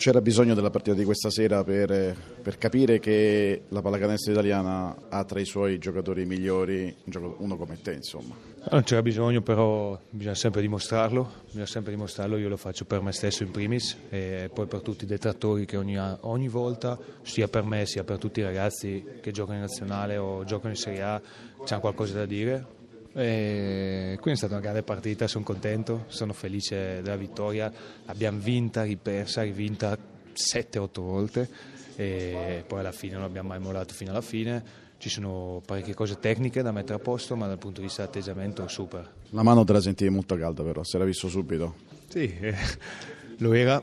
c'era bisogno della partita di questa sera per, per, capire che la pallacanestro italiana ha tra i suoi giocatori migliori uno come te, insomma. Non c'era bisogno, però bisogna sempre dimostrarlo, bisogna sempre dimostrarlo, io lo faccio per me stesso in primis e poi per tutti i detrattori che ogni, ogni volta, sia per me sia per tutti i ragazzi che giocano in nazionale o giocano in Serie A, c'hanno qualcosa da dire, e quindi è stata una grande partita, sono contento, sono felice della vittoria. L'abbiamo vinta, ripersa, rivinta 7-8 volte e poi alla fine non abbiamo mai mollato fino alla fine. Ci sono parecchie cose tecniche da mettere a posto, ma dal punto di vista dell'atteggiamento super. La mano te la sentivi molto calda però, si era visto subito. Sì, eh, lo era,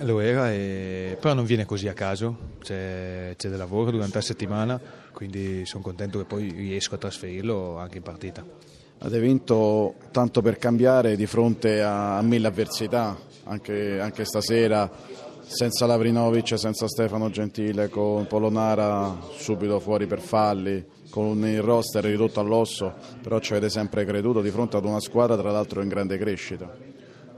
lo era e... però non viene così a caso, c'è, c'è del lavoro durante la settimana, quindi sono contento che poi riesco a trasferirlo anche in partita. Avete vinto tanto per cambiare di fronte a, a mille avversità, anche, anche, stasera, senza Lavrinovic, senza Stefano Gentile, con Polonara subito fuori per falli, con il roster ridotto all'osso, però ci avete sempre creduto di fronte ad una squadra tra l'altro in grande crescita.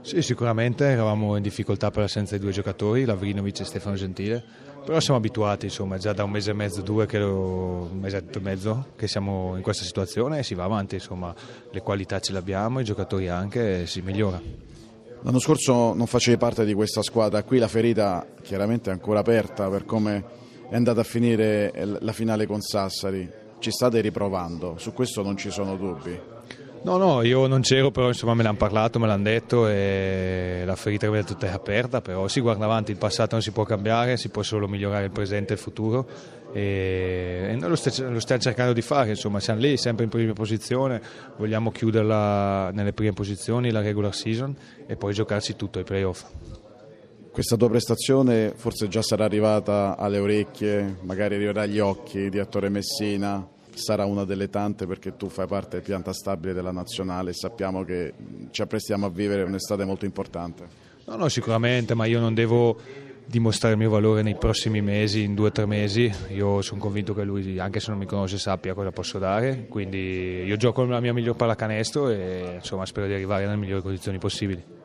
Sì, sicuramente eravamo in difficoltà per l'assenza di due giocatori, Lavrinovic e Stefano Gentile, però siamo abituati, insomma, già da un mese e mezzo, due, lo, un mesetto e mezzo che siamo in questa situazione e si va avanti, insomma, le qualità ce le abbiamo, i giocatori anche e si migliora. L'anno scorso non facevi parte di questa squadra, qui la ferita chiaramente è ancora aperta per come è andata a finire la finale con Sassari, ci state riprovando, su questo non ci sono dubbi. No, no, io non c'ero, però insomma me l'hanno parlato, me l'hanno detto e la ferita è tutta aperta, però si guarda avanti, il passato non si può cambiare, si può solo migliorare il presente e il futuro e, noi lo, st- lo, stiamo cercando di fare, insomma siamo lì sempre in prima posizione, vogliamo chiuderla nelle prime posizioni, la regular season e poi giocarsi tutto ai playoff. Questa tua prestazione forse già sarà arrivata alle orecchie, magari arriverà agli occhi di attore Messina, sarà una delle tante perché tu fai parte pianta stabile della nazionale e sappiamo che ci apprestiamo a vivere un'estate molto importante. No, no, sicuramente, ma io non devo dimostrare il mio valore nei prossimi mesi, in due o tre mesi. Io sono convinto che lui, anche se non mi conosce, sappia cosa posso dare. Quindi io gioco la mia miglior pallacanestro e insomma, spero di arrivare nelle migliori condizioni possibili.